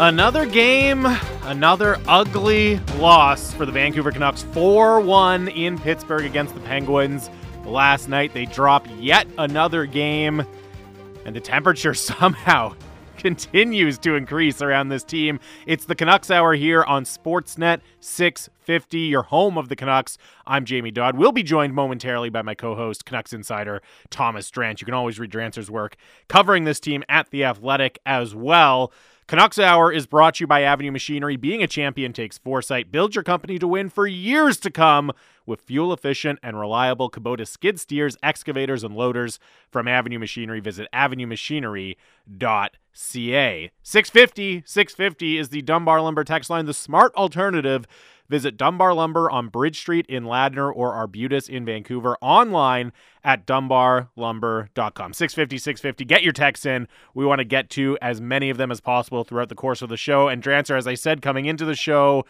Another game, another ugly loss for the Vancouver Canucks 4 1 in Pittsburgh against the Penguins. Last night they drop yet another game, and the temperature somehow continues to increase around this team. It's the Canucks Hour here on Sportsnet 650, your home of the Canucks. I'm Jamie Dodd. We'll be joined momentarily by my co host, Canucks insider Thomas Drance. You can always read Drancer's work covering this team at The Athletic as well. Canucks Hour is brought to you by Avenue Machinery. Being a champion takes foresight. Build your company to win for years to come with fuel efficient and reliable Kubota skid steers, excavators, and loaders from Avenue Machinery. Visit avenuemachinery.ca. 650 650 is the Dunbar Lumber text line, the smart alternative Visit Dunbar Lumber on Bridge Street in Ladner or Arbutus in Vancouver online at dunbarlumber.com. 650 650. Get your texts in. We want to get to as many of them as possible throughout the course of the show. And Drancer, as I said, coming into the show,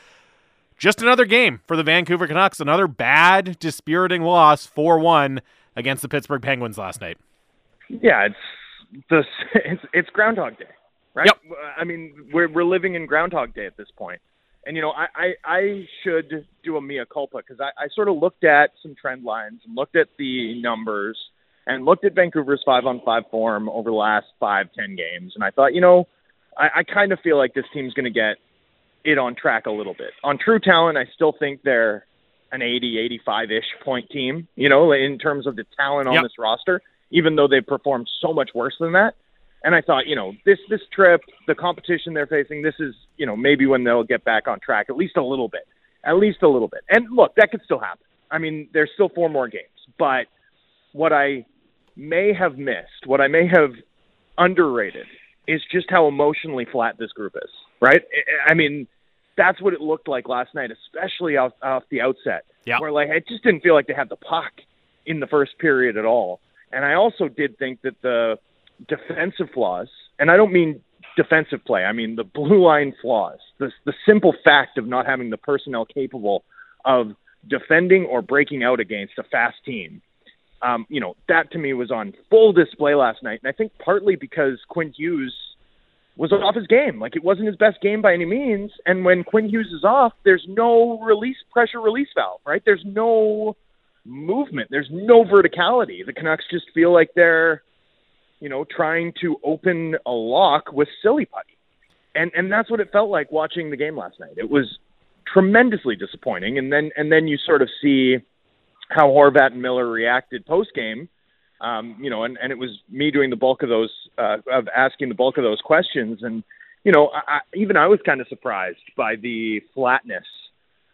just another game for the Vancouver Canucks. Another bad, dispiriting loss 4 1 against the Pittsburgh Penguins last night. Yeah, it's the it's, it's Groundhog Day, right? Yep. I mean, we're we're living in Groundhog Day at this point. And you know, I I, I should do a mea culpa because I, I sort of looked at some trend lines and looked at the numbers and looked at Vancouver's five on five form over the last five ten games, and I thought, you know, I, I kind of feel like this team's going to get it on track a little bit. On true talent, I still think they're an 80, 85 ish point team, you know, in terms of the talent on Yep. this roster, even though they've performed so much worse than that. And I thought, you know, this this trip, the competition they're facing, this is, you know, maybe when they'll get back on track, at least a little bit, at least a little bit. And look, that could still happen. I mean, there's still four more games, but what I may have missed, what I may have underrated, is just how emotionally flat this group is. Right? I mean, that's what it looked like last night, especially off, off the outset, Yeah. where like it just didn't feel like they had the puck in the first period at all. And I also did think that the defensive flaws, and I don't mean defensive play, I mean the blue line flaws, the the simple fact of not having the personnel capable of defending or breaking out against a fast team. Um, you know, that to me was on full display last night. And I think partly because Quinn Hughes was off his game. Like it wasn't his best game by any means. And when Quinn Hughes is off, there's no release pressure release valve, right? There's no movement. There's no verticality. The Canucks just feel like they're, you know, trying to open a lock with silly putty. And and that's what it felt like watching the game last night. It was tremendously disappointing. And then and then you sort of see how Horvat and Miller reacted post game. Um, you know, and, and it was me doing the bulk of those, uh, of asking the bulk of those questions. And, you know, I, even I was kind of surprised by the flatness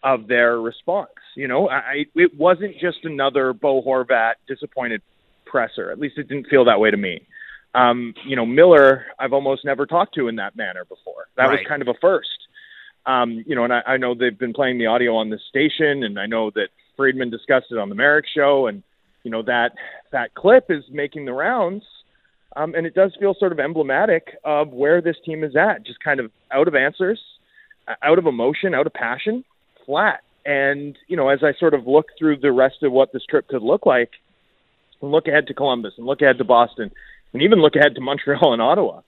of their response. You know, I, it wasn't just another Bo Horvat disappointed presser. At least it didn't feel that way to me. Um, you know, Miller, I've almost never talked to in that manner before. That was kind of a first. Um, you know, and I, I know they've been playing the audio on this station, and I know that Friedman discussed it on the Marek show, and you know that that clip is making the rounds, um, and it does feel sort of emblematic of where this team is at, just kind of out of answers, out of emotion, out of passion, flat. And you know, as I sort of look through the rest of what this trip could look like, look ahead to Columbus, and look ahead to Boston, and even look ahead to Montreal and Ottawa.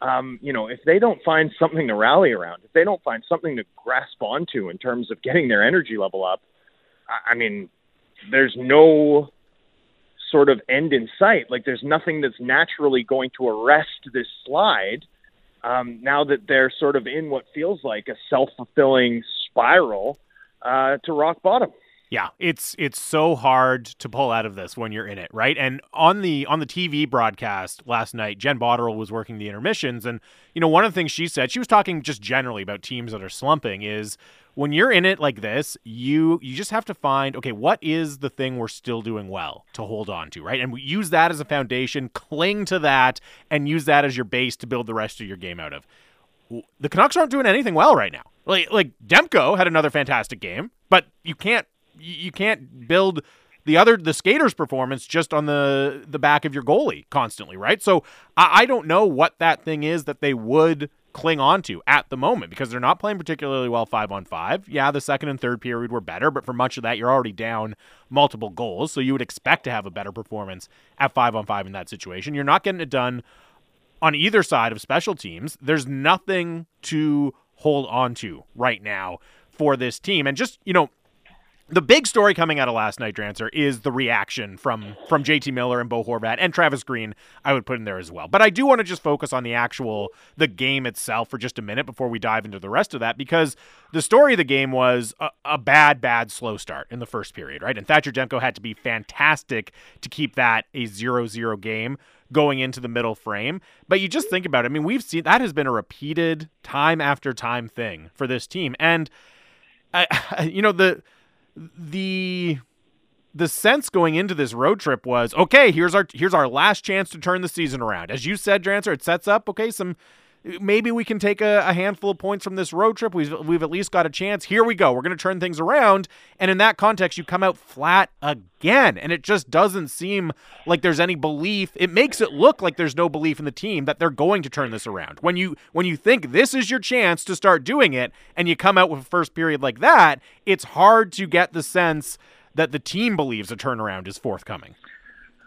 Um, you know, if they don't find something to rally around, if they don't find something to grasp onto in terms of getting their energy level up, I, I mean, there's no sort of end in sight. Like there's nothing that's naturally going to arrest this slide. Um, now that they're sort of in what feels like a self-fulfilling spiral uh, to rock bottom. Yeah, it's it's so hard to pull out of this when you're in it, right? And on the on the TV broadcast last night, Jen Botterill was working the intermissions, and you know one of the things she said, she was talking just generally about teams that are slumping, is when you're in it like this, you you just have to find okay, what is the thing we're still doing well to hold on to, right? And we use that as a foundation, cling to that, and use that as your base to build the rest of your game out of. The Canucks aren't doing anything well right now. Like like Demko had another fantastic game, but you can't you can't build the other the skater's performance just on the the back of your goalie constantly, right? So I, I don't know what that thing is that they would cling on to at the moment because they're not playing particularly well five on five. Yeah, the second and third period were better, but for much of that you're already down multiple goals, so you would expect to have a better performance at five on five in that situation. You're not getting it done on either side of special teams, there's nothing to hold on to right now for this team. And just, you know, the big story coming out of last night, Drancer, is the reaction from from JT Miller and Bo Horvat and Travis Green. I would put in there as well, but I do want to just focus on the actual the game itself for just a minute before we dive into the rest of that because the story of the game was a, a bad, bad slow start in the first period, right? And Thatcher Demko had to be fantastic to keep that a 0-0 game going into the middle frame. But you just think about it. I mean, we've seen that has been a repeated time after time thing for this team, and I, you know the the the sense going into this road trip was okay here's our here's our last chance to turn the season around. As you said Drancer it sets up okay some maybe we can take a, a, handful of points from this road trip. We've, we've at least got a chance. Here we go. We're going to turn things around. And in that context you come out flat again. And it just doesn't seem like there's any belief. It makes it look like there's no belief in the team that they're going to turn this around. When you when you think this is your chance to start doing it and you come out with a first period like that it's hard to get the sense that the team believes a turnaround is forthcoming.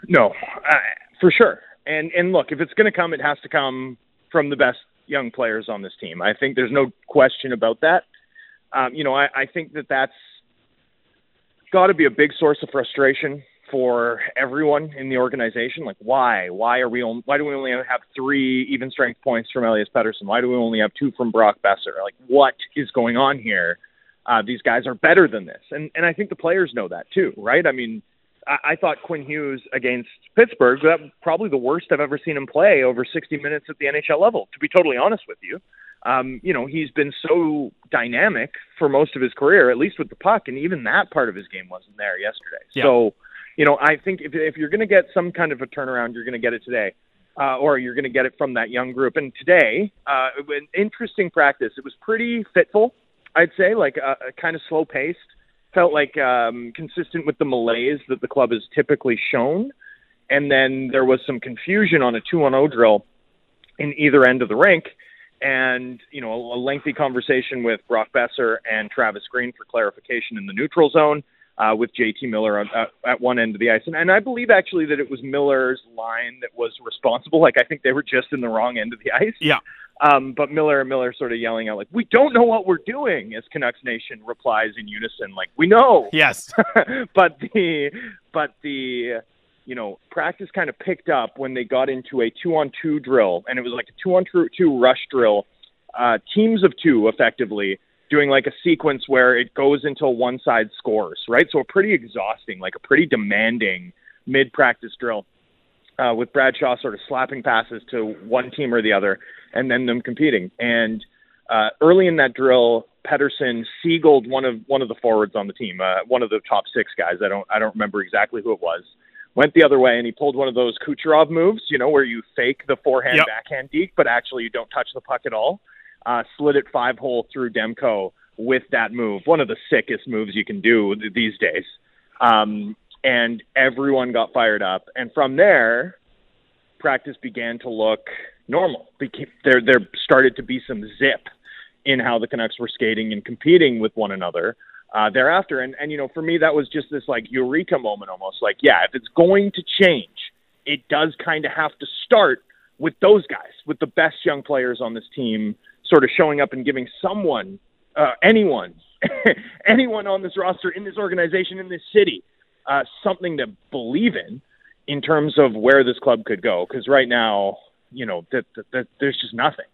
No uh, for sure. And and look if it's going to come it has to come from the best young players on this team. I think there's no question about that. Um, you know, I, I think that that's got to be a big source of frustration for everyone in the organization. Like, why? Why are we? Only, why do we only have three even strength points from Elias Pettersson? Why do we only have two from Brock Boeser? Like, what is going on here? Uh, these guys are better than this, and and I think the players know that too, right? I mean, I, I thought Quinn Hughes against Pittsburgh, that probably the worst I've ever seen him play over 60 minutes at the NHL level, to be totally honest with you. Um, you know, he's been so dynamic for most of his career, at least with the puck, and even that part of his game wasn't there yesterday. Yeah. So, you know, I think if, if you're going to get some kind of a turnaround, you're going to get it today. Uh, or you're going to get it from that young group. And today, uh, an interesting practice. It was pretty fitful, I'd say, like a, a kind of slow paced felt like um, consistent with the malaise that the club has typically shown. And then there was some confusion on a two on O drill in either end of the rink. And, you know, a, a lengthy conversation with Brock Boeser and Travis Green for clarification in the neutral zone uh, with JT Miller on, uh, at one end of the ice. And, and I believe actually that it was Miller's line that was responsible. Like, I think they were just in the wrong end of the ice. Yeah. Um, but Miller and Miller sort of yelling out like, "We don't know what we're doing," as Canucks Nation replies in unison, like, "We know." Yes. but the but the you know practice kind of picked up when they got into a two-on-two drill, and it was like a two-on-two rush drill, uh, teams of two, effectively doing like a sequence where it goes until one side scores, right? So a pretty exhausting, like a pretty demanding mid-practice drill. Uh, with Bradshaw sort of slapping passes to one team or the other, and then them competing. And uh, early in that drill, Pettersson seagulled one of one of the forwards on the team, uh, one of the top six guys. I don't I don't remember exactly who it was. Went the other way and he pulled one of those Kucherov moves, you know, where you fake the forehand yep. backhand deke, but actually you don't touch the puck at all. Uh, slid it five hole through Demko with that move. One of the sickest moves you can do these days. Um, and everyone got fired up. And from there, practice began to look normal. There there started to be some zip in how the Canucks were skating and competing with one another uh, thereafter. And and you know, for me, that was just this like eureka moment, almost like, yeah, if it's going to change, it does kind of have to start with those guys, with the best young players on this team, sort of showing up and giving someone, uh, anyone, anyone on this roster, in this organization, in this city, uh, something to believe in in terms of where this club could go. Because right now, you know, that, that, there's just nothing.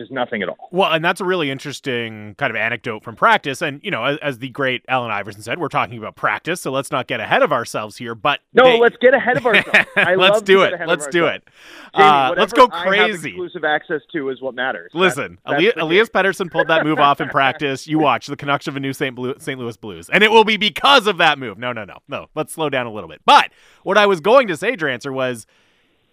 Just nothing at all. Well, and that's a really interesting kind of anecdote from practice. And, you know, as, as the great Allen Iverson said, we're talking about practice, so let's not get ahead of ourselves here. But no, they... let's get ahead of ourselves. let's do it. Let's do it. uh, let's go crazy. exclusive access to is what matters. Listen, that's, that's Elias Pettersson pulled that move off in practice. You watch the Canucks of a new St. Blue, St. Louis Blues, and it will be because of that move. No, no, no, no. Let's slow down a little bit. But what I was going to say, Drancer, was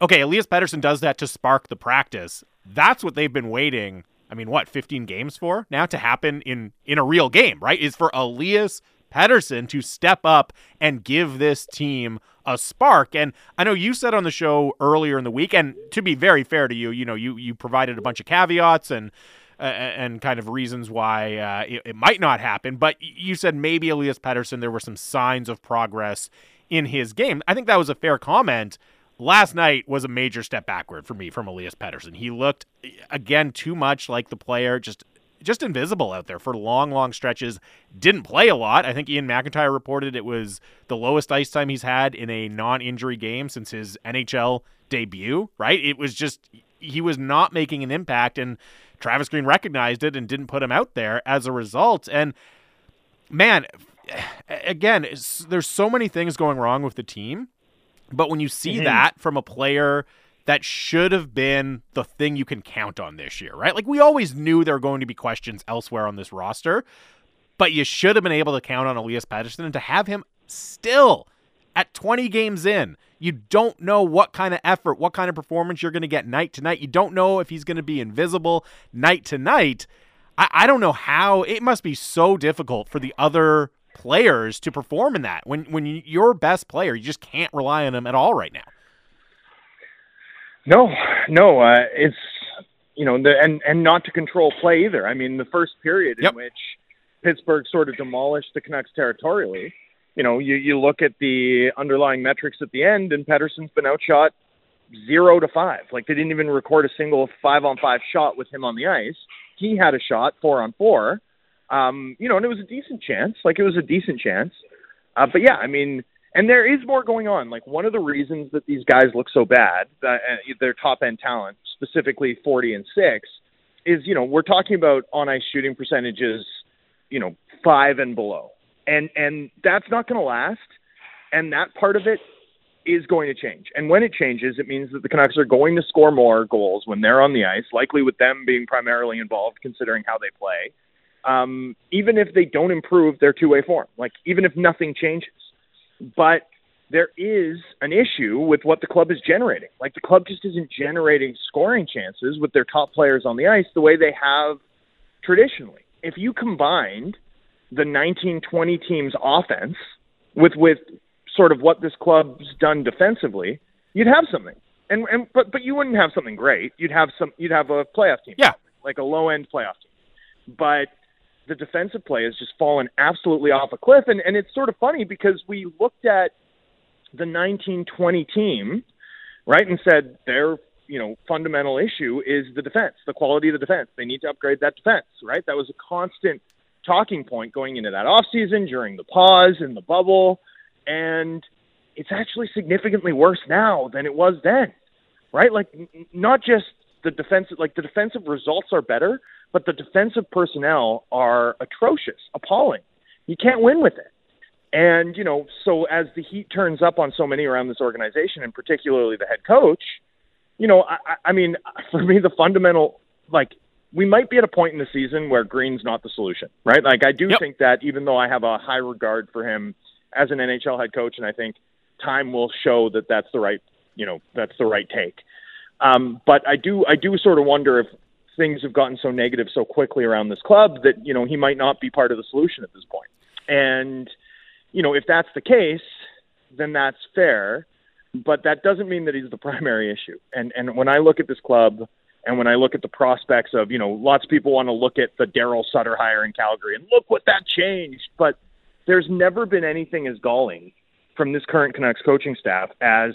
okay, Elias Pettersson does that to spark the practice. That's what they've been waiting. I mean, what, 15 games for now to happen in in a real game, right? Is for Elias Pettersson to step up and give this team a spark. And I know you said on the show earlier in the week, and to be very fair to you, you know, you you provided a bunch of caveats and uh, and kind of reasons why uh, it, it, might not happen. But you said maybe Elias Pettersson, there were some signs of progress in his game. I think that was a fair comment last night was a major step backward for me from Elias Pettersson. He looked again too much like the player, just just invisible out there for long, long stretches. Didn't play a lot. I think Iain MacIntyre reported it was the lowest ice time he's had in a non-injury game since his NHL debut. Right? It was just he was not making an impact, and Travis Green recognized it and didn't put him out there as a result. And man, again, there's so many things going wrong with the team, but when you see mm-hmm. that from a player that should have been the thing you can count on this year, right? Like we always knew there were going to be questions elsewhere on this roster, but you should have been able to count on Elias Pettersson and to have him still at 20 games in. You don't know what kind of effort, what kind of performance you're going to get night to night. You don't know if he's going to be invisible night to night. I, I don't know how. It must be so difficult for the other players to perform in that when when your best player, you just can't rely on him at all right now. No, no, uh, it's you know, the, and and not to control play either. I mean, the first period yep. in which Pittsburgh sort of demolished the Canucks territorially. You know, you you look at the underlying metrics at the end, and Pettersson's been outshot zero to five. Like they didn't even record a single five on five shot with him on the ice. He had a shot four on four. Um, you know, and it was a decent chance. Like it was a decent chance. Uh, but yeah, I mean, and there is more going on. Like one of the reasons that these guys look so bad, uh, uh their top end talent, specifically 40 and six, is you know we're talking about on ice shooting percentages, you know five and below, and and that's not going to last. And that part of it is going to change. And when it changes, it means that the Canucks are going to score more goals when they're on the ice, likely with them being primarily involved, considering how they play. Um, even if they don't improve their two way form, like even if nothing changes but there is an issue with what the club is generating. Like the club just isn't generating scoring chances with their top players on the ice the way they have traditionally. If you combined the 1920 team's offense with with sort of what this club's done defensively, you'd have something. And and but but you wouldn't have something great. You'd have some you'd have a playoff team. Yeah. Like a low end playoff team. But the defensive play has just fallen absolutely off a cliff. And, and it's sort of funny because we looked at the 1920 team, right, and said their you know fundamental issue is the defense, the quality of the defense. They need to upgrade that defense, right? That was a constant talking point going into that offseason during the pause in the bubble, and it's actually significantly worse now than it was then, right? Like n- not just the defensive, like the defensive results are better, but the defensive personnel are atrocious, appalling. You can't win with it. And, you know, so as the heat turns up on so many around this organization, and particularly the head coach, you know, I, I mean, for me, the fundamental, like, we might be at a point in the season where Green's not the solution, right? Like, I do yep. think that even though I have a high regard for him as an NHL head coach, and I think time will show that that's the right, you know, that's the right take. Um, but I do, I do sort of wonder if things have gotten so negative so quickly around this club that you know he might not be part of the solution at this point. And you know, if that's the case, then that's fair. But that doesn't mean that he's the primary issue. And and when I look at this club, and when I look at the prospects of you know, lots of people want to look at the Daryl Sutter hire in Calgary and look what that changed. But there's never been anything as galling from this current Canucks coaching staff as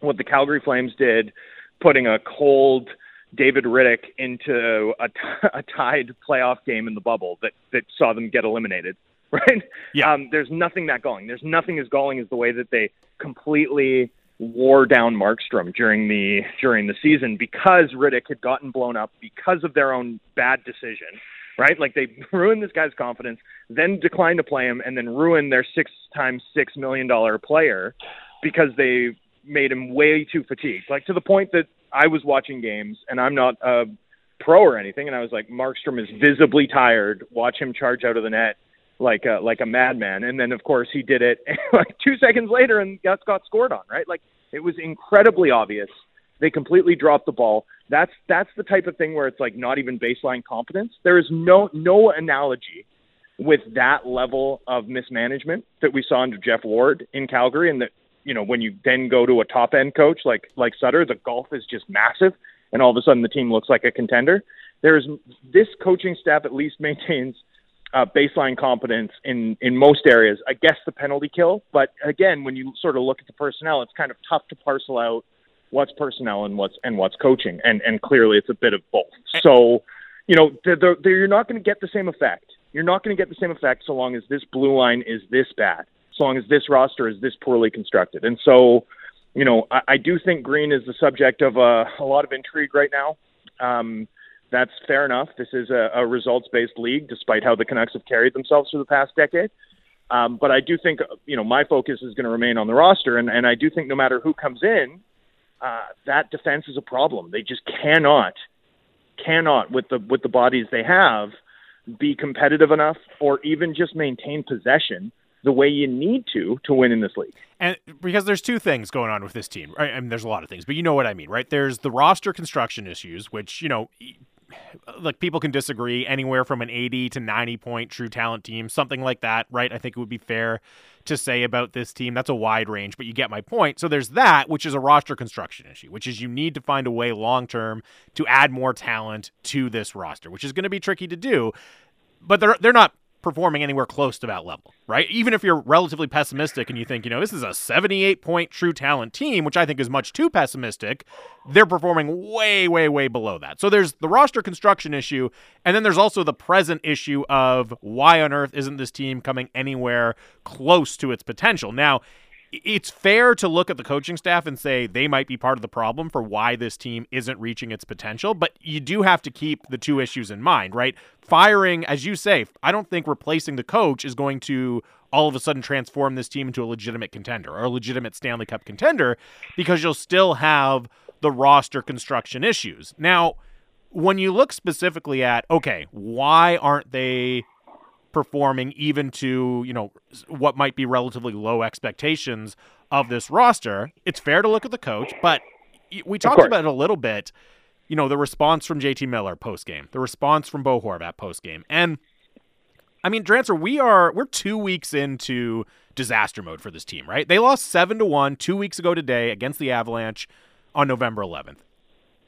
what the Calgary Flames did, putting a cold David Rittich into a, t- a tied playoff game in the bubble that that saw them get eliminated. Right? Yeah. Um, there's nothing that galling. There's nothing as galling as the way that they completely wore down Markstrom during the during the season because Rittich had gotten blown up because of their own bad decision. Right? Like they ruined this guy's confidence, then declined to play him, and then ruined their six times six million dollar player because they made him way too fatigued. Like to the point that I was watching games, and I'm not a pro or anything, and I was like, Markstrom is visibly tired. Watch him charge out of the net like a like a madman, and then of course he did it like two seconds later, and got got scored on. Right, like it was incredibly obvious. They completely dropped the ball. That's that's the type of thing where it's like not even baseline competence. There is no no analogy with that level of mismanagement that we saw under Geoff Ward in Calgary, and that you know, when you then go to a top end coach like like Sutter, the golf is just massive, and all of a sudden the team looks like a contender. There's this coaching staff at least maintains uh, baseline competence in in most areas. I guess the penalty kill, but again, when you sort of look at the personnel, it's kind of tough to parcel out what's personnel and what's and what's coaching, and and clearly it's a bit of both. So, you know, they're, they're, you're not going to get the same effect. You're not going to get the same effect so long as this blue line is this bad, so long as this roster is this poorly constructed, and so. You know, I, I do think Green is the subject of a, a lot of intrigue right now. Um, that's fair enough. This is a, a results based league, despite how the Canucks have carried themselves for the past decade. Um, but I do think, you know, my focus is going to remain on the roster, and, and I do think no matter who comes in, uh, that defense is a problem. They just cannot, cannot with the with the bodies they have, be competitive enough, or even just maintain possession the way you need to to win in this league. And because there's two things going on with this team? I mean, there's a lot of things, but you know what I mean, right? There's the roster construction issues, which you know like people can disagree anywhere from an 80 to 90 point true talent team, something like that, right? I think it would be fair to say about this team. That's a wide range, but you get my point. So there's that, which is a roster construction issue, which is you need to find a way long term to add more talent to this roster, which is going to be tricky to do. But they're they're not performing anywhere close to that level, right? Even if you're relatively pessimistic and you think, you know, this is a 78 point true talent team, which I think is much too pessimistic, they're performing way, way, way below that. So there's the roster construction issue. And then there's also the present issue of why on earth isn't this team coming anywhere close to its potential? Now, it's fair to look at the coaching staff and say they might be part of the problem for why this team isn't reaching its potential, but you do have to keep the two issues in mind, right? Firing, as you say, I don't think replacing the coach is going to all of a sudden transform this team into a legitimate contender or a legitimate Stanley Cup contender because you'll still have the roster construction issues. Now, when you look specifically at, okay, why aren't they performing even to, you know, what might be relatively low expectations of this roster. It's fair to look at the coach, but we talked about it a little bit, you know, the response from JT Miller post game, the response from Bo Horvat post game. And I mean, Drancer, we are we're 2 weeks into disaster mode for this team, right? They lost 7 to 1 2 weeks ago today against the Avalanche on November 11th.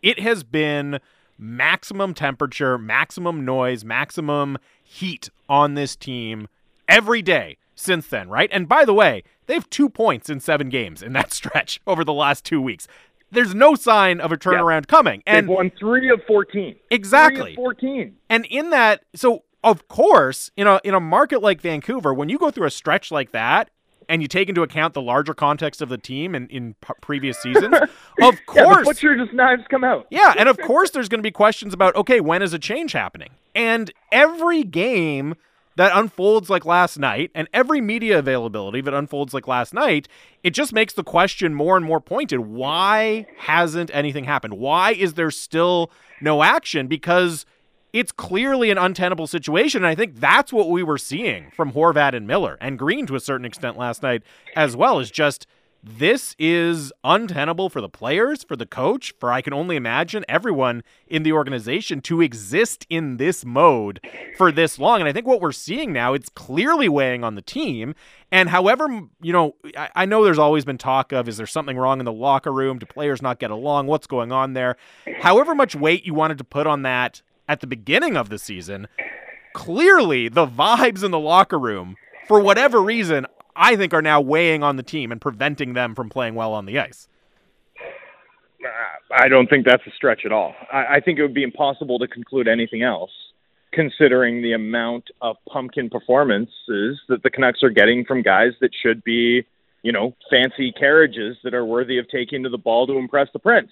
It has been maximum temperature, maximum noise, maximum heat on this team every day since then, right? And by the way, they have two points in seven games in that stretch over the last two weeks. There's no sign of a turnaround yeah. coming. And They've won three of fourteen. Exactly. Fourteen. And in that, so of course, in a in a market like Vancouver, when you go through a stretch like that, and you take into account the larger context of the team and in p- previous seasons, of course, yeah, the butcher's knives come out. yeah, and of course, there's going to be questions about okay, when is a change happening? And every game that unfolds like last night, and every media availability that unfolds like last night, it just makes the question more and more pointed. Why hasn't anything happened? Why is there still no action? Because it's clearly an untenable situation. And I think that's what we were seeing from Horvat and Miller and Green to a certain extent last night as well, is just this is untenable for the players, for the coach, for I can only imagine everyone in the organization to exist in this mode for this long. And I think what we're seeing now, it's clearly weighing on the team. And however, you know, I, I know there's always been talk of is there something wrong in the locker room? Do players not get along? What's going on there? However much weight you wanted to put on that at the beginning of the season, clearly the vibes in the locker room, for whatever reason, I think are now weighing on the team and preventing them from playing well on the ice. Uh, I don't think that's a stretch at all. I, I think it would be impossible to conclude anything else, considering the amount of pumpkin performances that the Canucks are getting from guys that should be, you know, fancy carriages that are worthy of taking to the ball to impress the prince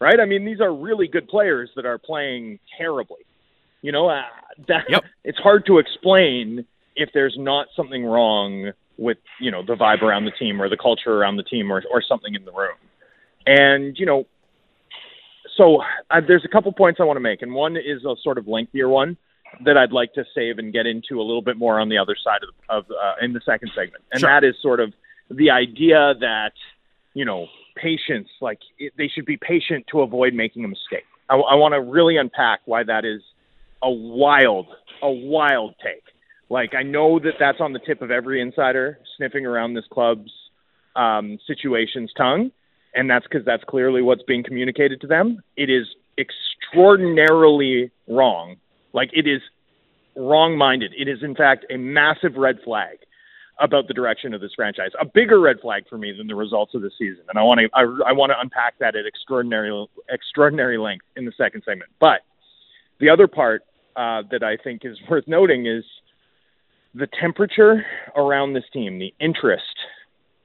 right? I mean, these are really good players that are playing terribly. You know, uh, that yep. it's hard to explain if there's not something wrong with you know the vibe around the team or the culture around the team or or something in the room. And you know, so uh, there's a couple points I want to make, and one is a sort of lengthier one that I'd like to save and get into a little bit more on the other side of, of uh, in the second segment, and sure. that is sort of the idea that you know patience. Like it, they should be patient to avoid making a mistake. I, I want to really unpack why that is a wild, a wild take. Like I know that that's on the tip of every insider sniffing around this club's um, situation's tongue, and that's because that's clearly what's being communicated to them. It is extraordinarily wrong. Like it is wrong-minded. It is in fact a massive red flag about the direction of this franchise. A bigger red flag for me than the results of the season, and I want to I, I want to unpack that at extraordinary extraordinary length in the second segment. But the other part uh, that I think is worth noting is the temperature around this team, the interest,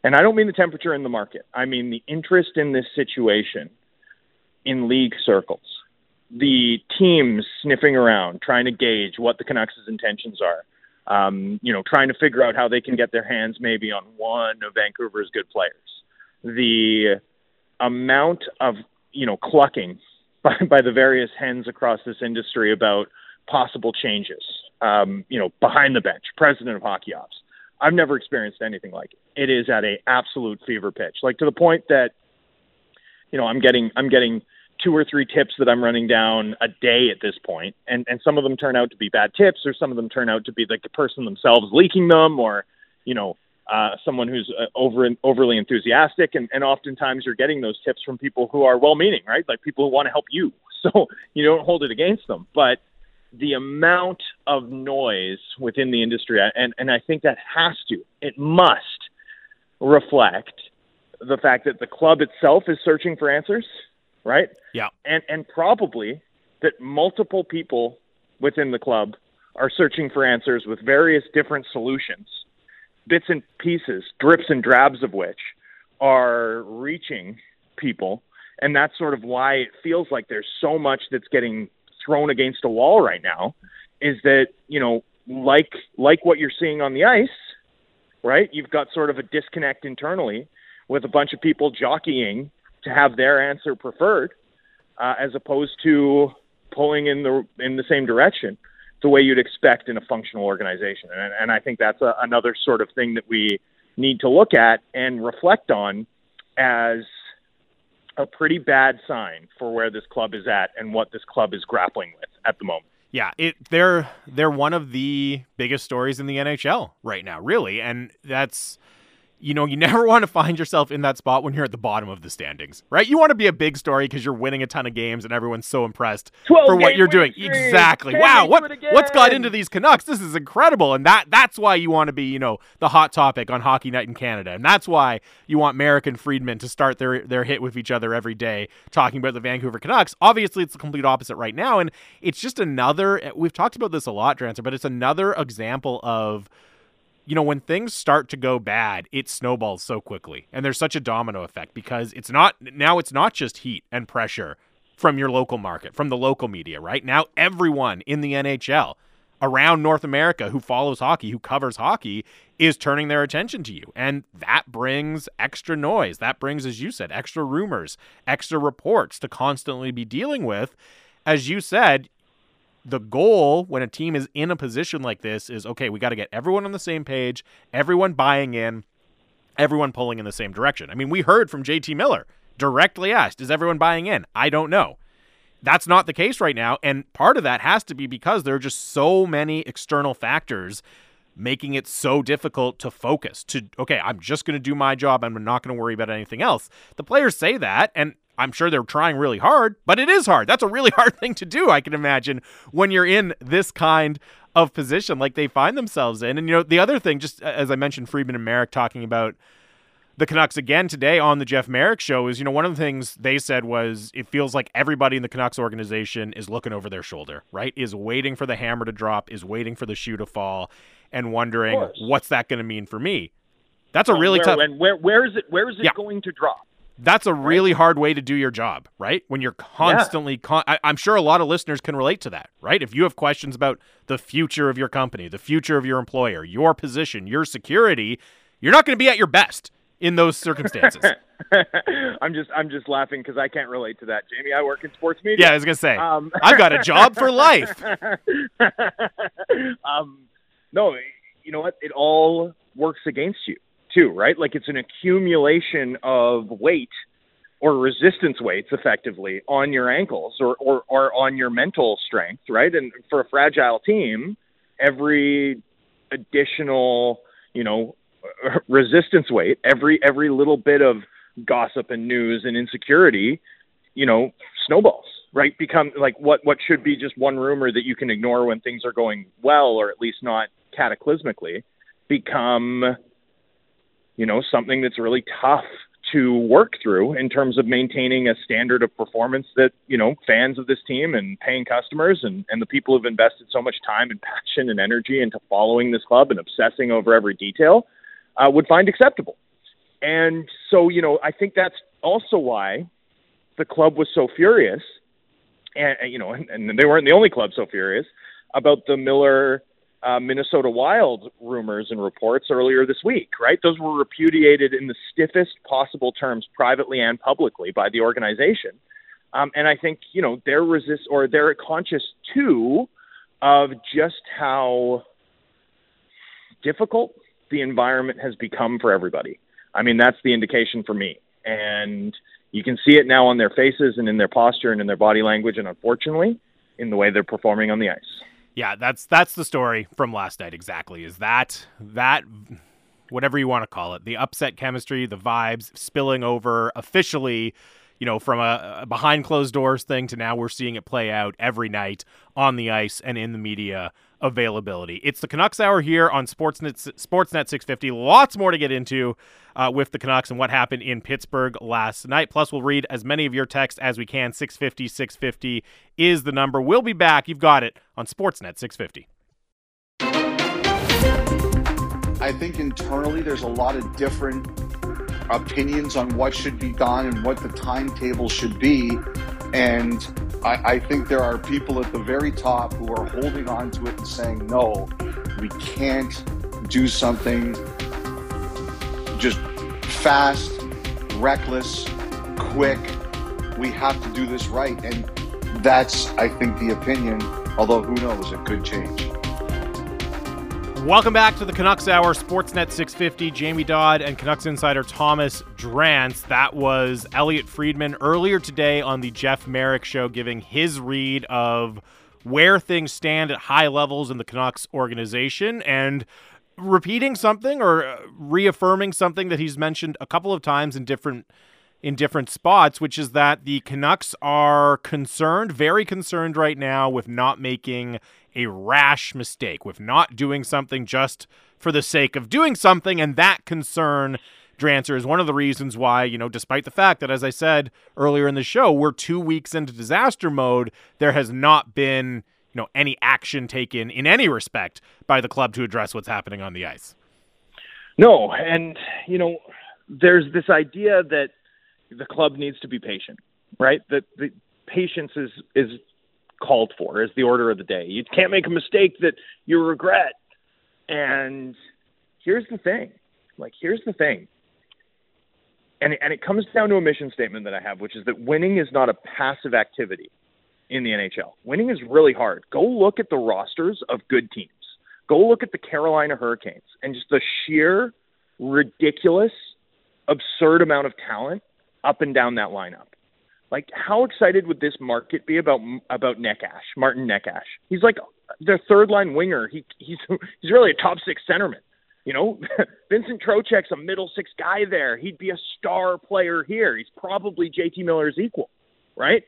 and I don't mean the temperature in the market. I mean the interest in this situation in league circles. The teams sniffing around, trying to gauge what the Canucks' intentions are um, you know, trying to figure out how they can get their hands maybe on one of Vancouver's good players. The amount of, you know, clucking by, by the various hens across this industry about possible changes, um, you know, behind the bench, president of hockey ops. I've never experienced anything like it. It is at a absolute fever pitch, like to the point that, you know, I'm getting, I'm getting two or three tips that I'm running down a day at this point, and and some of them turn out to be bad tips, or some of them turn out to be like the person themselves leaking them, or you know uh, someone who's uh, over overly enthusiastic, and and oftentimes you're getting those tips from people who are well-meaning, right? Like people who want to help you, so you don't hold it against them, but the amount of noise within the industry, and and I think that has to, it must reflect the fact that the club itself is searching for answers right? Yeah. And and probably that multiple people within the club are searching for answers with various different solutions, bits and pieces, drips and drabs of which are reaching people. And that's sort of why it feels like there's so much that's getting thrown against a wall right now is that, you know, like like what you're seeing on the ice, right? You've got sort of a disconnect internally with a bunch of people jockeying to have their answer preferred, uh, as opposed to pulling in the in the same direction the way you'd expect in a functional organization. And, and I think that's a, another sort of thing that we need to look at and reflect on as a pretty bad sign for where this club is at and what this club is grappling with at the moment. Yeah, it they're they're one of the biggest stories in the NHL right now, really, and that's you know, you never want to find yourself in that spot when you're at the bottom of the standings, right? You want to be a big story because you're winning a ton of games and everyone's so impressed for what you're doing. Streak. Exactly. Can wow, what what's got into these Canucks? This is incredible, and that that's why you want to be, you know, the hot topic on Hockey Night in Canada, and that's why you want Marek and Friedman to start their their hit with each other every day, talking about the Vancouver Canucks. Obviously, it's the complete opposite right now, and it's just another. Eh, we've talked about this a lot, Drancer, but it's another example of you know, when things start to go bad, it snowballs so quickly. And there's such a domino effect because it's not now it's not just heat and pressure from your local market, from the local media, right? Now everyone in the NHL around North America who follows hockey, who covers hockey, is turning their attention to you. And that brings extra noise. That brings, as you said, extra rumors, extra reports to constantly be dealing with. As you said, the goal when a team is in a position like this is okay, we got to get everyone on the same page, everyone buying in, everyone pulling in the same direction. I mean, we heard from JT Miller directly asked, is everyone buying in? I don't know. That's not the case right now. And part of that has to be because there are just so many external factors making it so difficult to focus to okay i'm just going to do my job i'm not going to worry about anything else the players say that and I'm sure they're trying really hard, but it is hard. That's a really hard thing to do, I can imagine, when you're in this kind of position like they find themselves in. And, you know, the other thing, just as I mentioned, Friedman and Marek talking about the Canucks again today on the Jeff Marek show is, you know, one of the things they said was it feels like everybody in the Canucks organization is looking over their shoulder, right? Is waiting for the hammer to drop, is waiting for the shoe to fall, and wondering what's that going to mean for me. That's a really where, tough. And where where is it? Where is it yeah. going to drop? That's a really hard way to do your job, right? When you're constantly, yeah. con- I, am sure a lot of listeners can relate to that, right? If you have questions about the future of your company, the future of your employer, your position, your security, you're not going to be at your best in those circumstances. I'm just I'm just laughing because I can't relate to that, Jamie. I work in sports media. Yeah, I was gonna say um, I've got a job for life. um, no, you know what? It all works against you too, right? Like it's an accumulation of weight or resistance weights effectively on your ankles or, or, or on your mental strength, right? And for a fragile team, every additional, you know, resistance weight, every every little bit of gossip and news and insecurity, you know, snowballs right? Become like what what should be just one rumor that you can ignore when things are going well, or at least not cataclysmically, become you know something that's really tough to work through in terms of maintaining a standard of performance that you know fans of this team and paying customers and, and the people who've invested so much time and passion and energy into following this club and obsessing over every detail uh, would find acceptable. And so you know I think that's also why the club was so furious, and you know, and, and they weren't the only club so furious about the Miller uh, Minnesota Wild rumors and reports earlier this week, right? Those were repudiated in the stiffest possible terms, privately and publicly, by the organization. Um, and I think you know they're resist or they're conscious too of just how difficult the environment has become for everybody. I mean, that's the indication for me, and you can see it now on their faces and in their posture and in their body language, and unfortunately, in the way they're performing on the ice. Yeah, that's that's the story from last night exactly. Is that that whatever you want to call it, the upset chemistry, the vibes spilling over officially, you know, from a, a behind closed doors thing to now we're seeing it play out every night on the ice and in the media availability. It's the Canucks Hour here on Sportsnet Sportsnet 650. Lots more to get into uh, with the Canucks and what happened in Pittsburgh last night. Plus, we'll read as many of your texts as we can. 650 650 is the number. We'll be back. You've got it on Sportsnet 650. I think internally there's a lot of different opinions on what should be done and what the timetable should be. And I, I, think there are people at the very top who are holding on to it and saying, no, we can't do something just fast, reckless, quick. We have to do this right. And that's, I think, the opinion, although who knows, it could change. Welcome back to the Canucks Hour, Sportsnet 650. Jamie Dodd and Canucks insider Thomas Drance. That was Elliotte Friedman earlier today on the Jeff Marek show, giving his read of where things stand at high levels in the Canucks organization and repeating something or reaffirming something that he's mentioned a couple of times in different in different spots, which is that the Canucks are concerned, very concerned right now with not making a rash mistake, with not doing something just for the sake of doing something. And that concern, Drancer, is one of the reasons why, you know, despite the fact that, as I said earlier in the show, we're two weeks into disaster mode, there has not been, you know, any action taken in any respect by the club to address what's happening on the ice. No. And, you know, there's this idea that the club needs to be patient, right? That the patience is is called for as the order of the day. You can't make a mistake that you regret. And here's the thing. Like here's the thing. And and it comes down to a mission statement that I have, which is that winning is not a passive activity in the NHL. Winning is really hard. Go look at the rosters of good teams. Go look at the Carolina Hurricanes and just the sheer ridiculous absurd amount of talent up and down that lineup. Like, how excited would this market be about about Necas, Martin Necas? He's like their third line winger. He he's he's really a top six centerman. You know, Vincent Trocheck's a middle six guy there. He'd be a star player here. He's probably JT Miller's equal, right?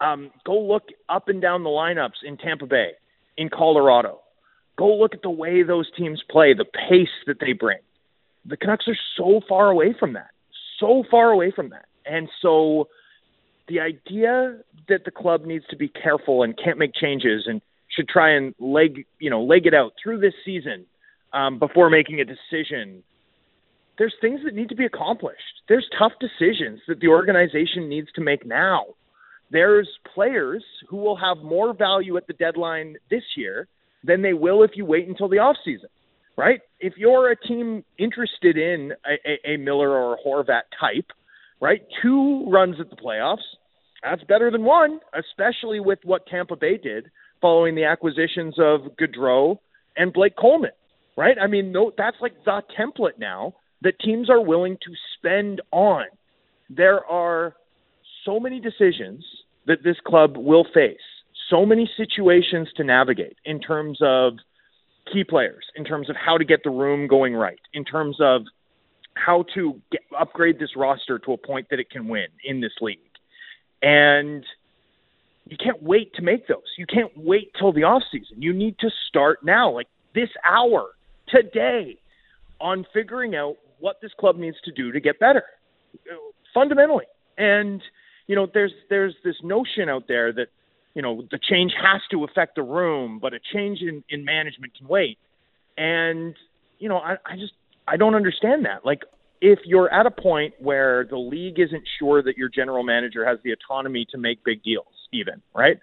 Um, go look up and down the lineups in Tampa Bay, in Colorado. Go look at the way those teams play, the pace that they bring. The Canucks are so far away from that so far away from that. And so the idea that the club needs to be careful and can't make changes and should try and leg, you know, leg it out through this season um, before making a decision. There's things that need to be accomplished. There's tough decisions that the organization needs to make now. There's players who will have more value at the deadline this year than they will if you wait until the off season right? If you're a team interested in a, a, a Miller or a Horvat type, right? Two runs at the playoffs, that's better than one, especially with what Tampa Bay did following the acquisitions of Goodrow and Blake Coleman, right? I mean, no, that's like the template now that teams are willing to spend on. There are so many decisions that this club will face, so many situations to navigate in terms of – key players in terms of how to get the room going right, in terms of how to get, upgrade this roster to a point that it can win in this league. And you can't wait to make those. You can't wait till the off season. You need to start now, like this hour, today, on figuring out what this club needs to do to get better, fundamentally. And you know, there's there's this notion out there that you know the change has to affect the room, but a change in in management can wait. And you know, I, I just I don't understand that. Like if you're at a point where the league isn't sure that your general manager has the autonomy to make big deals, even, right?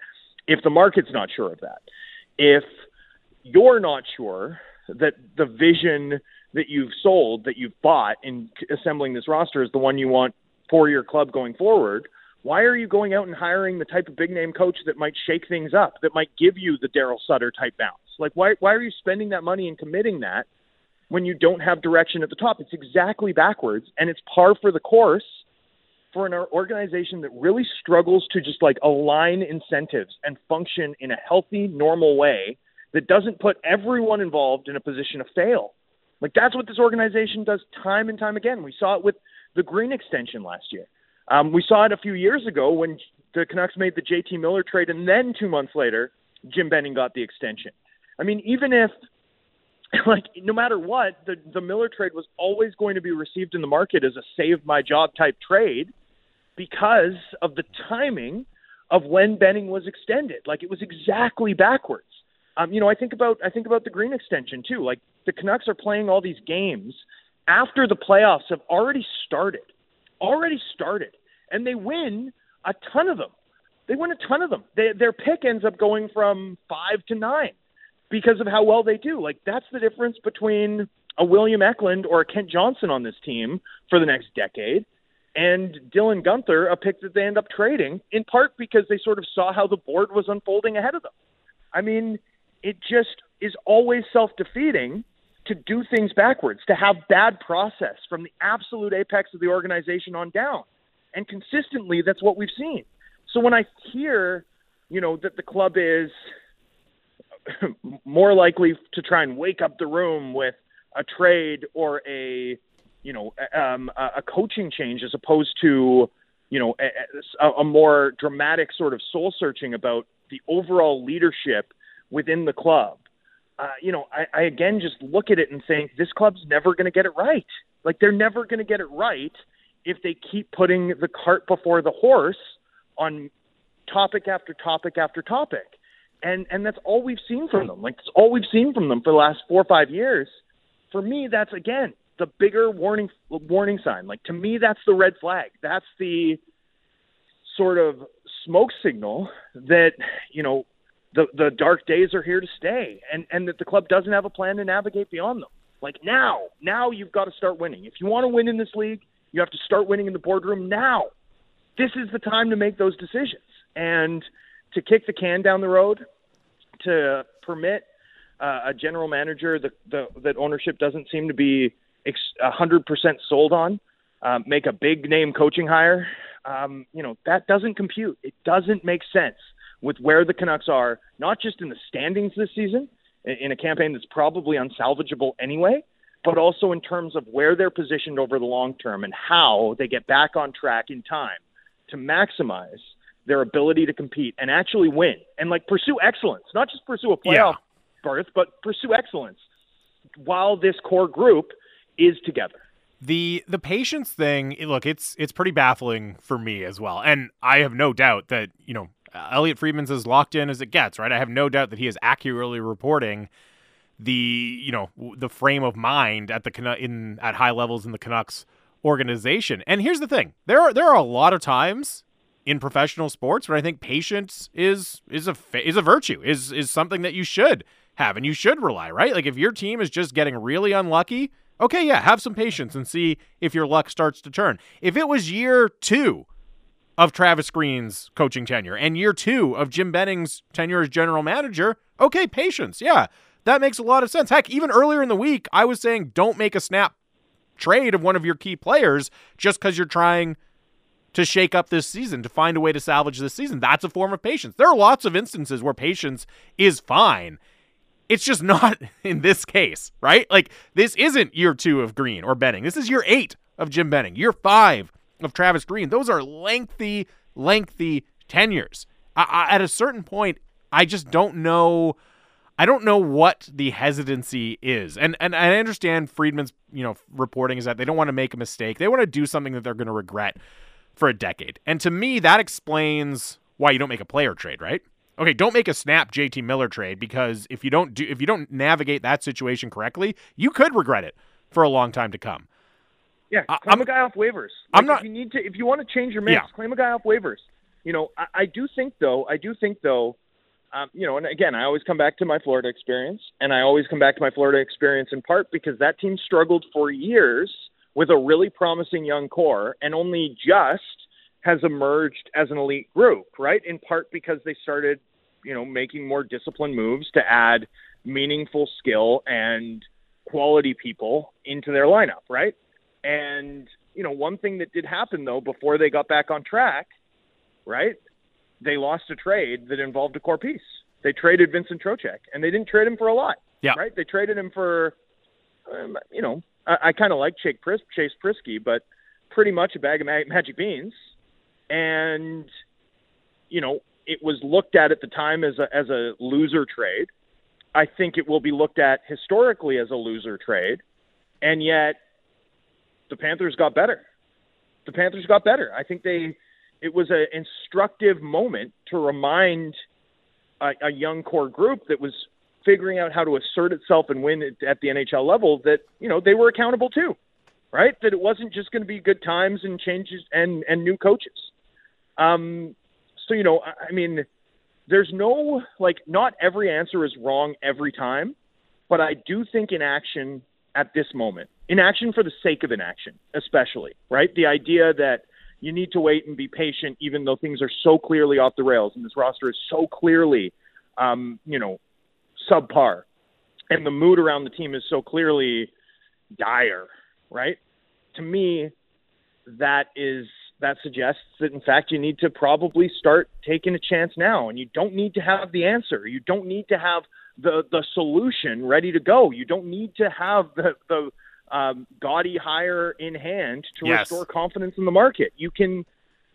If the market's not sure of that, if you're not sure that the vision that you've sold, that you've bought in assembling this roster is the one you want for your club going forward, why are you going out and hiring the type of big name coach that might shake things up, that might give you the Darryl Sutter type bounce? Like, why, why are you spending that money and committing that when you don't have direction at the top. It's exactly backwards, and it's par for the course for an organization that really struggles to just like align incentives and function in a healthy, normal way that doesn't put everyone involved in a position to fail. Like that's what this organization does time and time again. We saw it with the Green extension last year. Um, we saw it a few years ago when the Canucks made the JT Miller trade, and then two months later, Jim Benning got the extension. I mean, even if like no matter what, the the Miller trade was always going to be received in the market as a save my job type trade because of the timing of when Benning was extended. Like it was exactly backwards. Um, you know, I think about I think about the Green extension too. Like the Canucks are playing all these games after the playoffs have already started, already started, and they win a ton of them. They win a ton of them. They, their pick ends up going from five to nine because of how well they do. Like that's the difference between a William Eklund or a Kent Johnson on this team for the next decade and Dylan Guenther, a pick that they end up trading in part because they sort of saw how the board was unfolding ahead of them. I mean, it just is always self-defeating to do things backwards, to have bad process from the absolute apex of the organization on down. And consistently that's what we've seen. So when I hear, you know, that the club is more likely to try and wake up the room with a trade or a you know um, a coaching change as opposed to you know a, a more dramatic sort of soul searching about the overall leadership within the club. Uh, you know, I, I again just look at it and think this club's never going to get it right. Like they're never going to get it right if they keep putting the cart before the horse on topic after topic after topic and and that's all we've seen from them. Like it's all we've seen from them for the last four or five years. For me, that's again the bigger warning warning sign. Like to me, that's the red flag. That's the sort of smoke signal that you know the the dark days are here to stay, and and that the club doesn't have a plan to navigate beyond them. Like now, now you've got to start winning. If you want to win in this league, you have to start winning in the boardroom now. This is the time to make those decisions. And to kick the can down the road, to permit uh, a general manager that the, that ownership doesn't seem to be a hundred percent sold on, um, make a big name coaching hire. Um, you know that doesn't compute. It doesn't make sense with where the Canucks are, not just in the standings this season, in a campaign that's probably unsalvageable anyway, but also in terms of where they're positioned over the long term and how they get back on track in time to maximize their ability to compete and actually win and like pursue excellence, not just pursue a playoff yeah. berth, but pursue excellence while this core group is together. The the patience thing, look, it's it's pretty baffling for me as well. And I have no doubt that, you know, Elliotte Friedman's as locked in as it gets, right? I have no doubt that he is accurately reporting the, you know, the frame of mind at the in at high levels in the Canucks organization. And here's the thing. There are there are a lot of times in professional sports but I think patience is is a is a virtue is is something that you should have and you should rely right? Like if your team is just getting really unlucky okay yeah have some patience and see if your luck starts to turn. If it was year 2 of Travis Green's coaching tenure and year 2 of Jim Benning's tenure as general manager okay patience yeah that makes a lot of sense. Heck even earlier in the week I was saying don't make a snap trade of one of your key players just cuz you're trying to shake up this season, to find a way to salvage this season. That's a form of patience. There are lots of instances where patience is fine. It's just not in this case, right? Like, this isn't year two of Green or Benning. This is year eight of Jim Benning, year five of Travis Green. Those are lengthy, lengthy tenures. I, I, at a certain point, I just don't know. I don't know what the hesitancy is, and and I understand Friedman's you know reporting is that they don't want to make a mistake. They want to do something that they're going to regret for a decade. And to me, that explains why you don't make a player trade, right? Okay, don't make a snap JT Miller trade because if you don't do if you don't navigate that situation correctly, you could regret it for a long time to come. Yeah, claim I'm, a guy off waivers. Like I'm not. If you need to, if you want to change your mix, yeah. claim a guy off waivers. You know, I, I do think though. I do think though. Um, you know, and again, I always come back to my Florida experience, and I always come back to my Florida experience in part because that team struggled for years with a really promising young core, and only just has emerged as an elite group, right? In part because they started, you know, making more disciplined moves to add meaningful skill and quality people into their lineup, right? And, you know, one thing that did happen though before they got back on track, right? They lost a trade that involved a core piece. They traded Vincent Trocheck and they didn't trade him for a lot. Yeah. Right? They traded him for, um, you know, I, I kind of like Chase, Pris- Chase Priskie, but pretty much a bag of mag- magic beans and you know it was looked at at the time as a as a loser trade. I think it will be looked at historically as a loser trade, and yet the Panthers got better. The Panthers got better. I think they it was an instructive moment to remind a, a young core group that was figuring out how to assert itself and win at the NHL level that you know they were accountable too, right? That it wasn't just going to be good times and changes and and new coaches. Um, so you know, I mean, there's no like not every answer is wrong every time, but I do think inaction at this moment, inaction for the sake of inaction, especially right, the idea that you need to wait and be patient, even though things are so clearly off the rails and this roster is so clearly, um, you know, subpar, and the mood around the team is so clearly dire, right? To me, that is that suggests that in fact you need to probably start taking a chance now. And you don't need to have the answer. You don't need to have the the solution ready to go. You don't need to have the the um, gaudy hire in hand to yes. restore confidence in the market. You can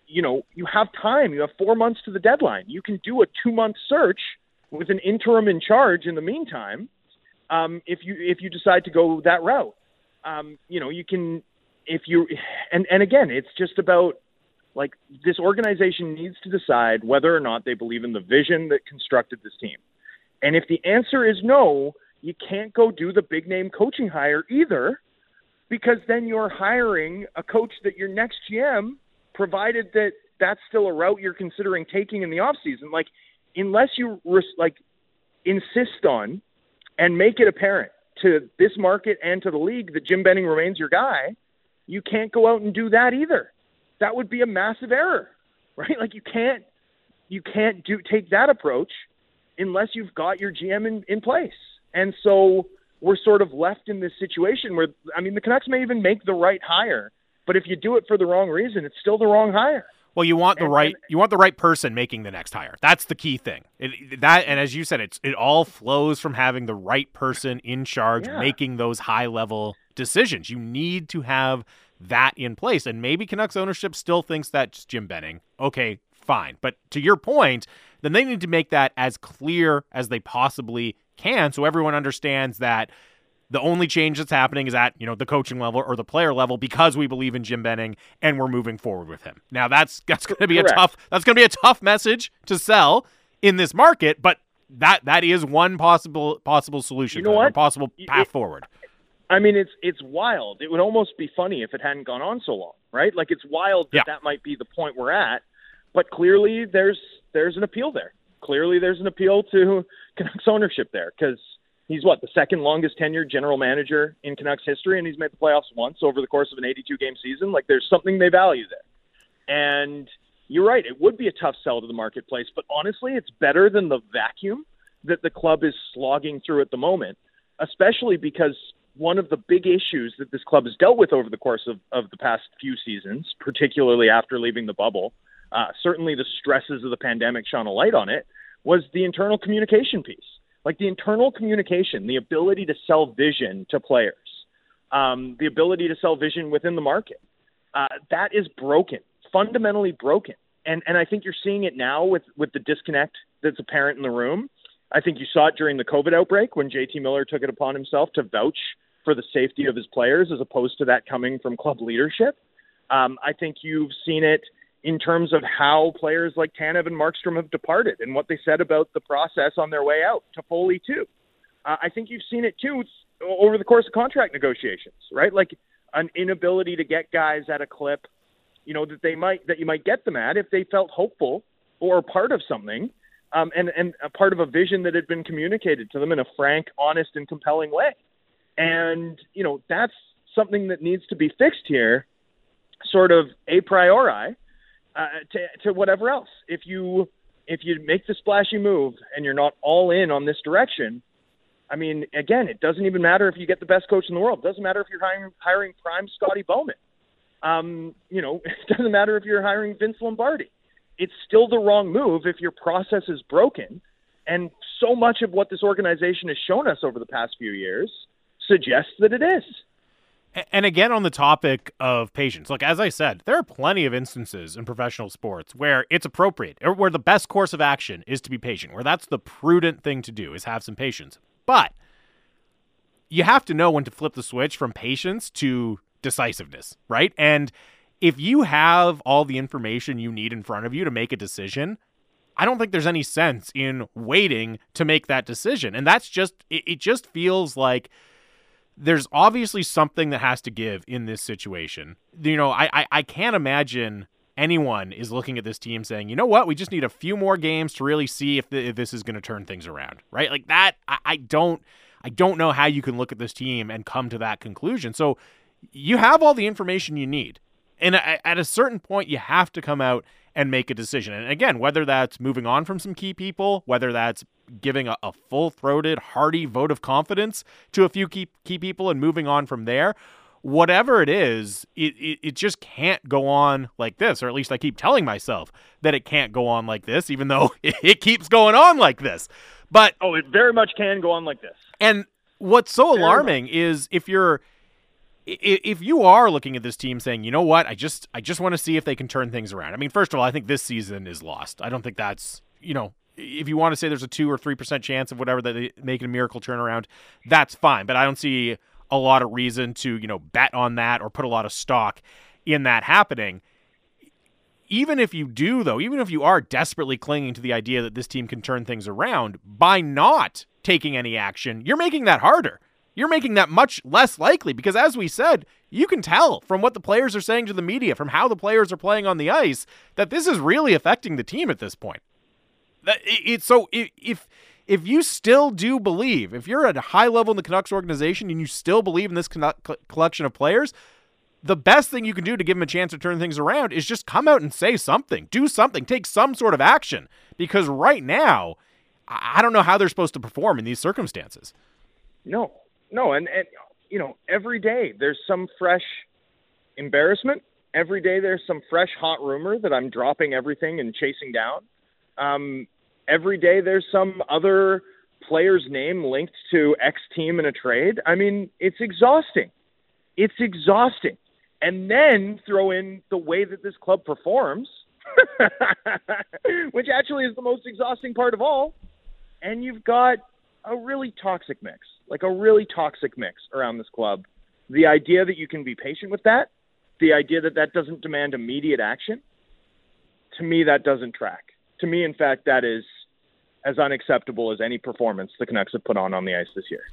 you know you have time. You have four months to the deadline. You can do a two month search with an interim in charge in the meantime um, if you if you decide to go that route um, you know you can if you and and again, it's just about like this organization needs to decide whether or not they believe in the vision that constructed this team. And if the answer is no, you can't go do the big name coaching hire either because then you're hiring a coach that your next GM provided that that's still a route you're considering taking in the offseason like unless you like insist on and make it apparent to this market and to the league that Jim Benning remains your guy you can't go out and do that either. That would be a massive error, right? Like you can't you can't do take that approach unless you've got your GM in, in place. And so we're sort of left in this situation where I mean the Canucks may even make the right hire, but if you do it for the wrong reason, it's still the wrong hire. Well, you want the right you want the right person making the next hire. That's the key thing. It, that and as you said, it's it all flows from having the right person in charge, yeah. making those high level decisions. You need to have that in place. And maybe Canucks ownership still thinks that's Jim Benning. Okay, fine. But to your point, then they need to make that as clear as they possibly can so everyone understands that the only change that's happening is at, you know, the coaching level or the player level because we believe in Jim Benning and we're moving forward with him. Now that's that's going to be Correct. a tough that's going to be a tough message to sell in this market, but that that is one possible possible solution, you know what? possible path it, forward. I mean, it's it's wild. It would almost be funny if it hadn't gone on so long, right? Like it's wild that yeah. that might be the point we're at. But clearly, there's there's an appeal there. Clearly, there's an appeal to Canucks ownership there because he's what the second longest tenured general manager in Canucks history, and he's made the playoffs once over the course of an 82 game season. Like there's something they value there, and you're right. It would be a tough sell to the marketplace, but honestly, it's better than the vacuum that the club is slogging through at the moment, especially because one of the big issues that this club has dealt with over the course of, of the past few seasons, particularly after leaving the bubble, uh, certainly the stresses of the pandemic shone a light on it, was the internal communication piece. Like the internal communication, the ability to sell vision to players, um, the ability to sell vision within the market. Uh, that is broken, fundamentally broken. and and I think you're seeing it now with with the disconnect that's apparent in the room. I think you saw it during the COVID outbreak when JT Miller took it upon himself to vouch for the safety of his players as opposed to that coming from club leadership. Um, I think you've seen it in terms of how players like Tanev and Markstrom have departed and what they said about the process on their way out. to Toffoli too. Uh, I think you've seen it too over the course of contract negotiations, right? Like an inability to get guys at a clip, you know, that they might that you might get them at if they felt hopeful or part of something, um, and and a part of a vision that had been communicated to them in a frank, honest, and compelling way. And you know, that's something that needs to be fixed here, sort of a priori, uh, to to whatever else. If you if you make the splashy move and you're not all in on this direction, I mean, again, it doesn't even matter if you get the best coach in the world. It doesn't matter if you're hiring hiring prime Scotty Bowman. Um, you know, it doesn't matter if you're hiring Vince Lombardi. It's still the wrong move if your process is broken. And so much of what this organization has shown us over the past few years suggests that it is. And again, on the topic of patience, look, as I said, there are plenty of instances in professional sports where it's appropriate, or where the best course of action is to be patient, where that's the prudent thing to do, is have some patience. But you have to know when to flip the switch from patience to decisiveness, right? And if you have all the information you need in front of you to make a decision, I don't think there's any sense in waiting to make that decision. And that's just, it, it just feels like there's obviously something that has to give in this situation. You know, I, I, I can't imagine anyone is looking at this team saying, you know what, we just need a few more games to really see if, the, if this is going to turn things around, right? Like that, I, I don't, I don't know how you can look at this team and come to that conclusion. So you have all the information you need, and at a certain point, you have to come out and make a decision. And again, whether that's moving on from some key people, whether that's giving a, a full throated, hearty vote of confidence to a few key, key people and moving on from there, whatever it is, it, it, it, just can't go on like this, or at least I keep telling myself that it can't go on like this, even though it, it keeps going on like this. But oh, it very much can go on like this. And what's so alarming is if you're if you are looking at this team saying, you know what, I just I just want to see if they can turn things around. I mean, first of all, I think this season is lost. I don't think that's you know if you want to say there's a two or three percent chance of whatever that they make a miracle turnaround, that's fine. But I don't see a lot of reason to, you know, bet on that or put a lot of stock in that happening. Even if you do, though, even if you are desperately clinging to the idea that this team can turn things around, by not taking any action, you're making that harder. You're making that much less likely because, as we said, you can tell from what the players are saying to the media, from how the players are playing on the ice, that this is really affecting the team at this point. It's so if if you still do believe, if you're at a high level in the Canucks organization and you still believe in this collection of players, the best thing you can do to give them a chance to turn things around is just come out and say something, do something, take some sort of action. Because right now, I don't know how they're supposed to perform in these circumstances. No, no, and and you know, every day there's some fresh embarrassment. Every day there's some fresh hot rumor that I'm dropping everything and chasing down. Um, every day there's some other player's name linked to X team in a trade. I mean, it's exhausting. It's exhausting. And then throw in the way that this club performs, which actually is the most exhausting part of all. And you've got a really toxic mix, like a really toxic mix around this club. The idea that you can be patient with that, the idea that that doesn't demand immediate action, to me, that doesn't track. To me, in fact, that is as unacceptable as any performance the Canucks have put on on the ice this year.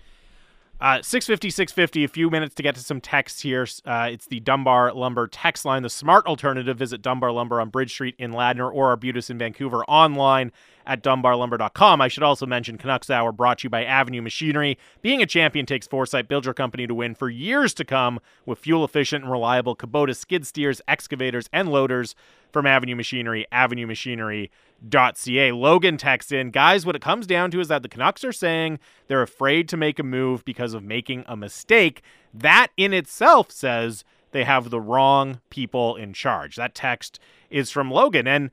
Uh, 650, 650, a few minutes to get to some texts here. Uh, it's the Dunbar Lumber text line, the smart alternative. Visit Dunbar Lumber on Bridge Street in Ladner or Arbutus in Vancouver online at dunbarlumber.com. I should also mention Canucks Hour brought to you by Avenue Machinery. Being a champion takes foresight. Build your company to win for years to come with fuel efficient and reliable Kubota skid steers, excavators, and loaders from Avenue Machinery, avenuemachinery.ca. Logan texts in, guys, what it comes down to is that the Canucks are saying they're afraid to make a move because of making a mistake. That in itself says they have the wrong people in charge. That text is from Logan. And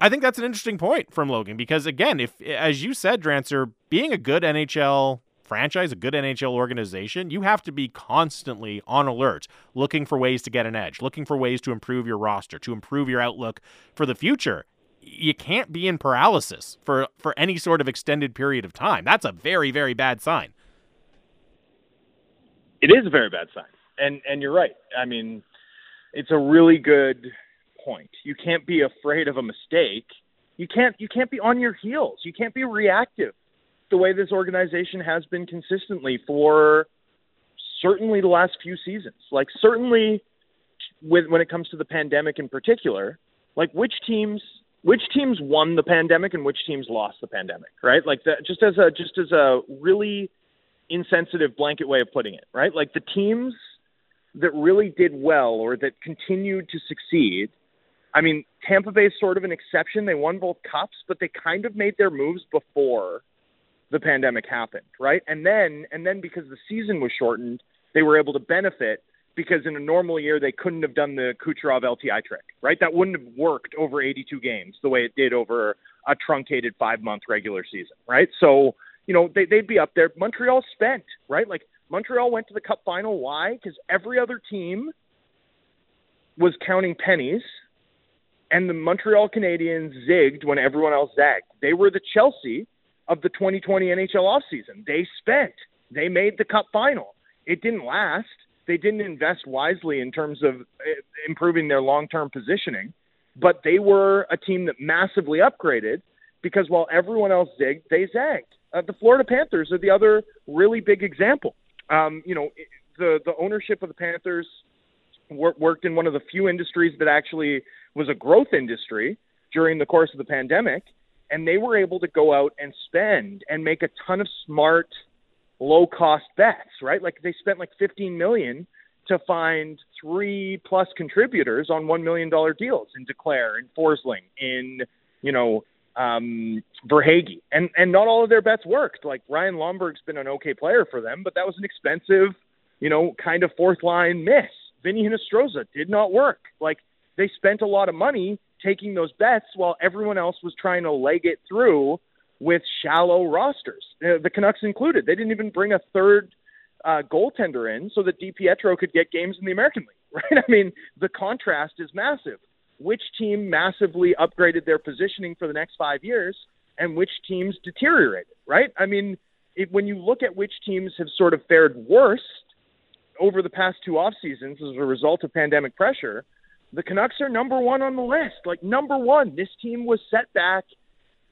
I think that's an interesting point from Logan because, again, if, as you said, Drancer, being a good NHL franchise, a good NHL organization, you have to be constantly on alert, looking for ways to get an edge, looking for ways to improve your roster, to improve your outlook for the future. You can't be in paralysis for for any sort of extended period of time. That's a very very bad sign. It is a very bad sign. And and you're right. I mean, it's a really good point. You can't be afraid of a mistake. You can't you can't be on your heels. You can't be reactive the way this organization has been consistently for certainly the last few seasons. Like certainly with when it comes to the pandemic in particular, like which teams which teams won the pandemic and which teams lost the pandemic, right? Like that just as a just as a really insensitive blanket way of putting it, right? Like the teams that really did well or that continued to succeed. I mean, Tampa Bay is sort of an exception. They won both cups, but they kind of made their moves before the pandemic happened, right? And then and then because the season was shortened, they were able to benefit because in a normal year they couldn't have done the Kucherov LTI trick, right? That wouldn't have worked over 82 games the way it did over a truncated five month regular season, right? So you know they, they'd be up there. Montreal spent, right? Like Montreal went to the Cup final. Why? Because every other team was counting pennies, and the Montreal Canadiens zigged when everyone else zagged. They were the Chelsea of the 2020 NHL offseason. They spent. They made the Cup final. It didn't last. They didn't invest wisely in terms of eh, improving their long-term positioning, but they were a team that massively upgraded because while everyone else zigged, they zagged. Uh, the Florida Panthers are the other really big example um, you know, the the ownership of the Panthers wor- worked in one of the few industries that actually was a growth industry during the course of the pandemic, and they were able to go out and spend and make a ton of smart, low cost bets. Right, like they spent like 15 million to find three plus contributors on one million dollar deals in Duclair, in Forsling, in you know um, Verhaeghe, and and not all of their bets worked. Like Ryan Lomberg's been an okay player for them, but that was an expensive, you know, kind of fourth line miss. Vinny Hinostroza did not work. Like they spent a lot of money taking those bets while everyone else was trying to leg it through with shallow rosters, uh, the Canucks included. They didn't even bring a third uh, goaltender in so that DiPietro could get games in the American League, right? I mean, the contrast is massive which team massively upgraded their positioning for the next five years and which teams deteriorated, right? I mean, it, when you look at which teams have sort of fared worst over the past two off seasons as a result of pandemic pressure, the Canucks are number one on the list. Like number one, this team was set back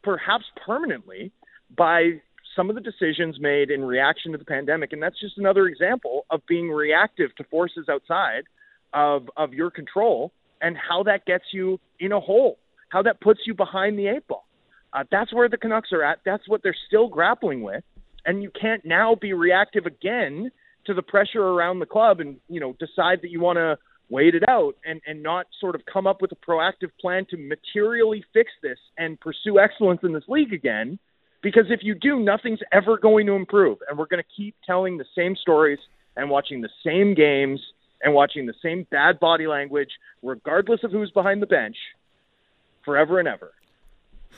perhaps permanently by some of the decisions made in reaction to the pandemic. And that's just another example of being reactive to forces outside of, of your control and how that gets you in a hole, how that puts you behind the eight ball. Uh, that's where the Canucks are at. That's what they're still grappling with, and you can't now be reactive again to the pressure around the club and you know decide that you want to wait it out and and not sort of come up with a proactive plan to materially fix this and pursue excellence in this league again. Because if you do, nothing's ever going to improve, and we're going to keep telling the same stories and watching the same games and watching the same bad body language, regardless of who's behind the bench, forever and ever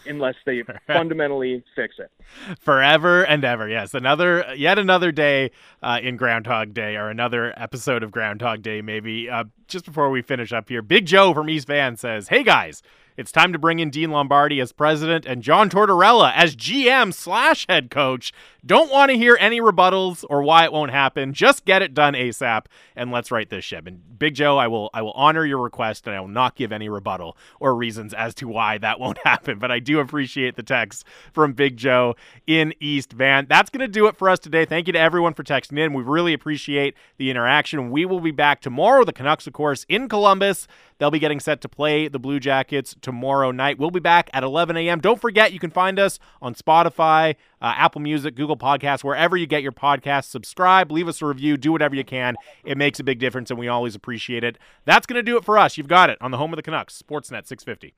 unless they fundamentally fix it. Forever and ever, yes. Another, yet another day uh, in Groundhog Day, or another episode of Groundhog Day, maybe. Uh, just before we finish up here, Big Joe from East Van says, "Hey guys." It's time to bring in Dean Lombardi as president and John Tortorella as GM slash head coach. Don't want to hear any rebuttals or why it won't happen. Just get it done ASAP and let's write this ship. And Big Joe, I will I will honor your request and I will not give any rebuttal or reasons as to why that won't happen. But I do appreciate the text from Big Joe in East Van. That's gonna do it for us today. Thank you to everyone for texting in. We really appreciate the interaction. We will be back tomorrow. The Canucks, of course, in Columbus. They'll be getting set to play the Blue Jackets tomorrow night. We'll be back at 11 a.m. Don't forget, you can find us on Spotify, uh, Apple Music, Google Podcasts, wherever you get your podcasts. Subscribe, leave us a review, do whatever you can. It makes a big difference, and we always appreciate it. That's going to do it for us. You've got it on the home of the Canucks, Sportsnet 650.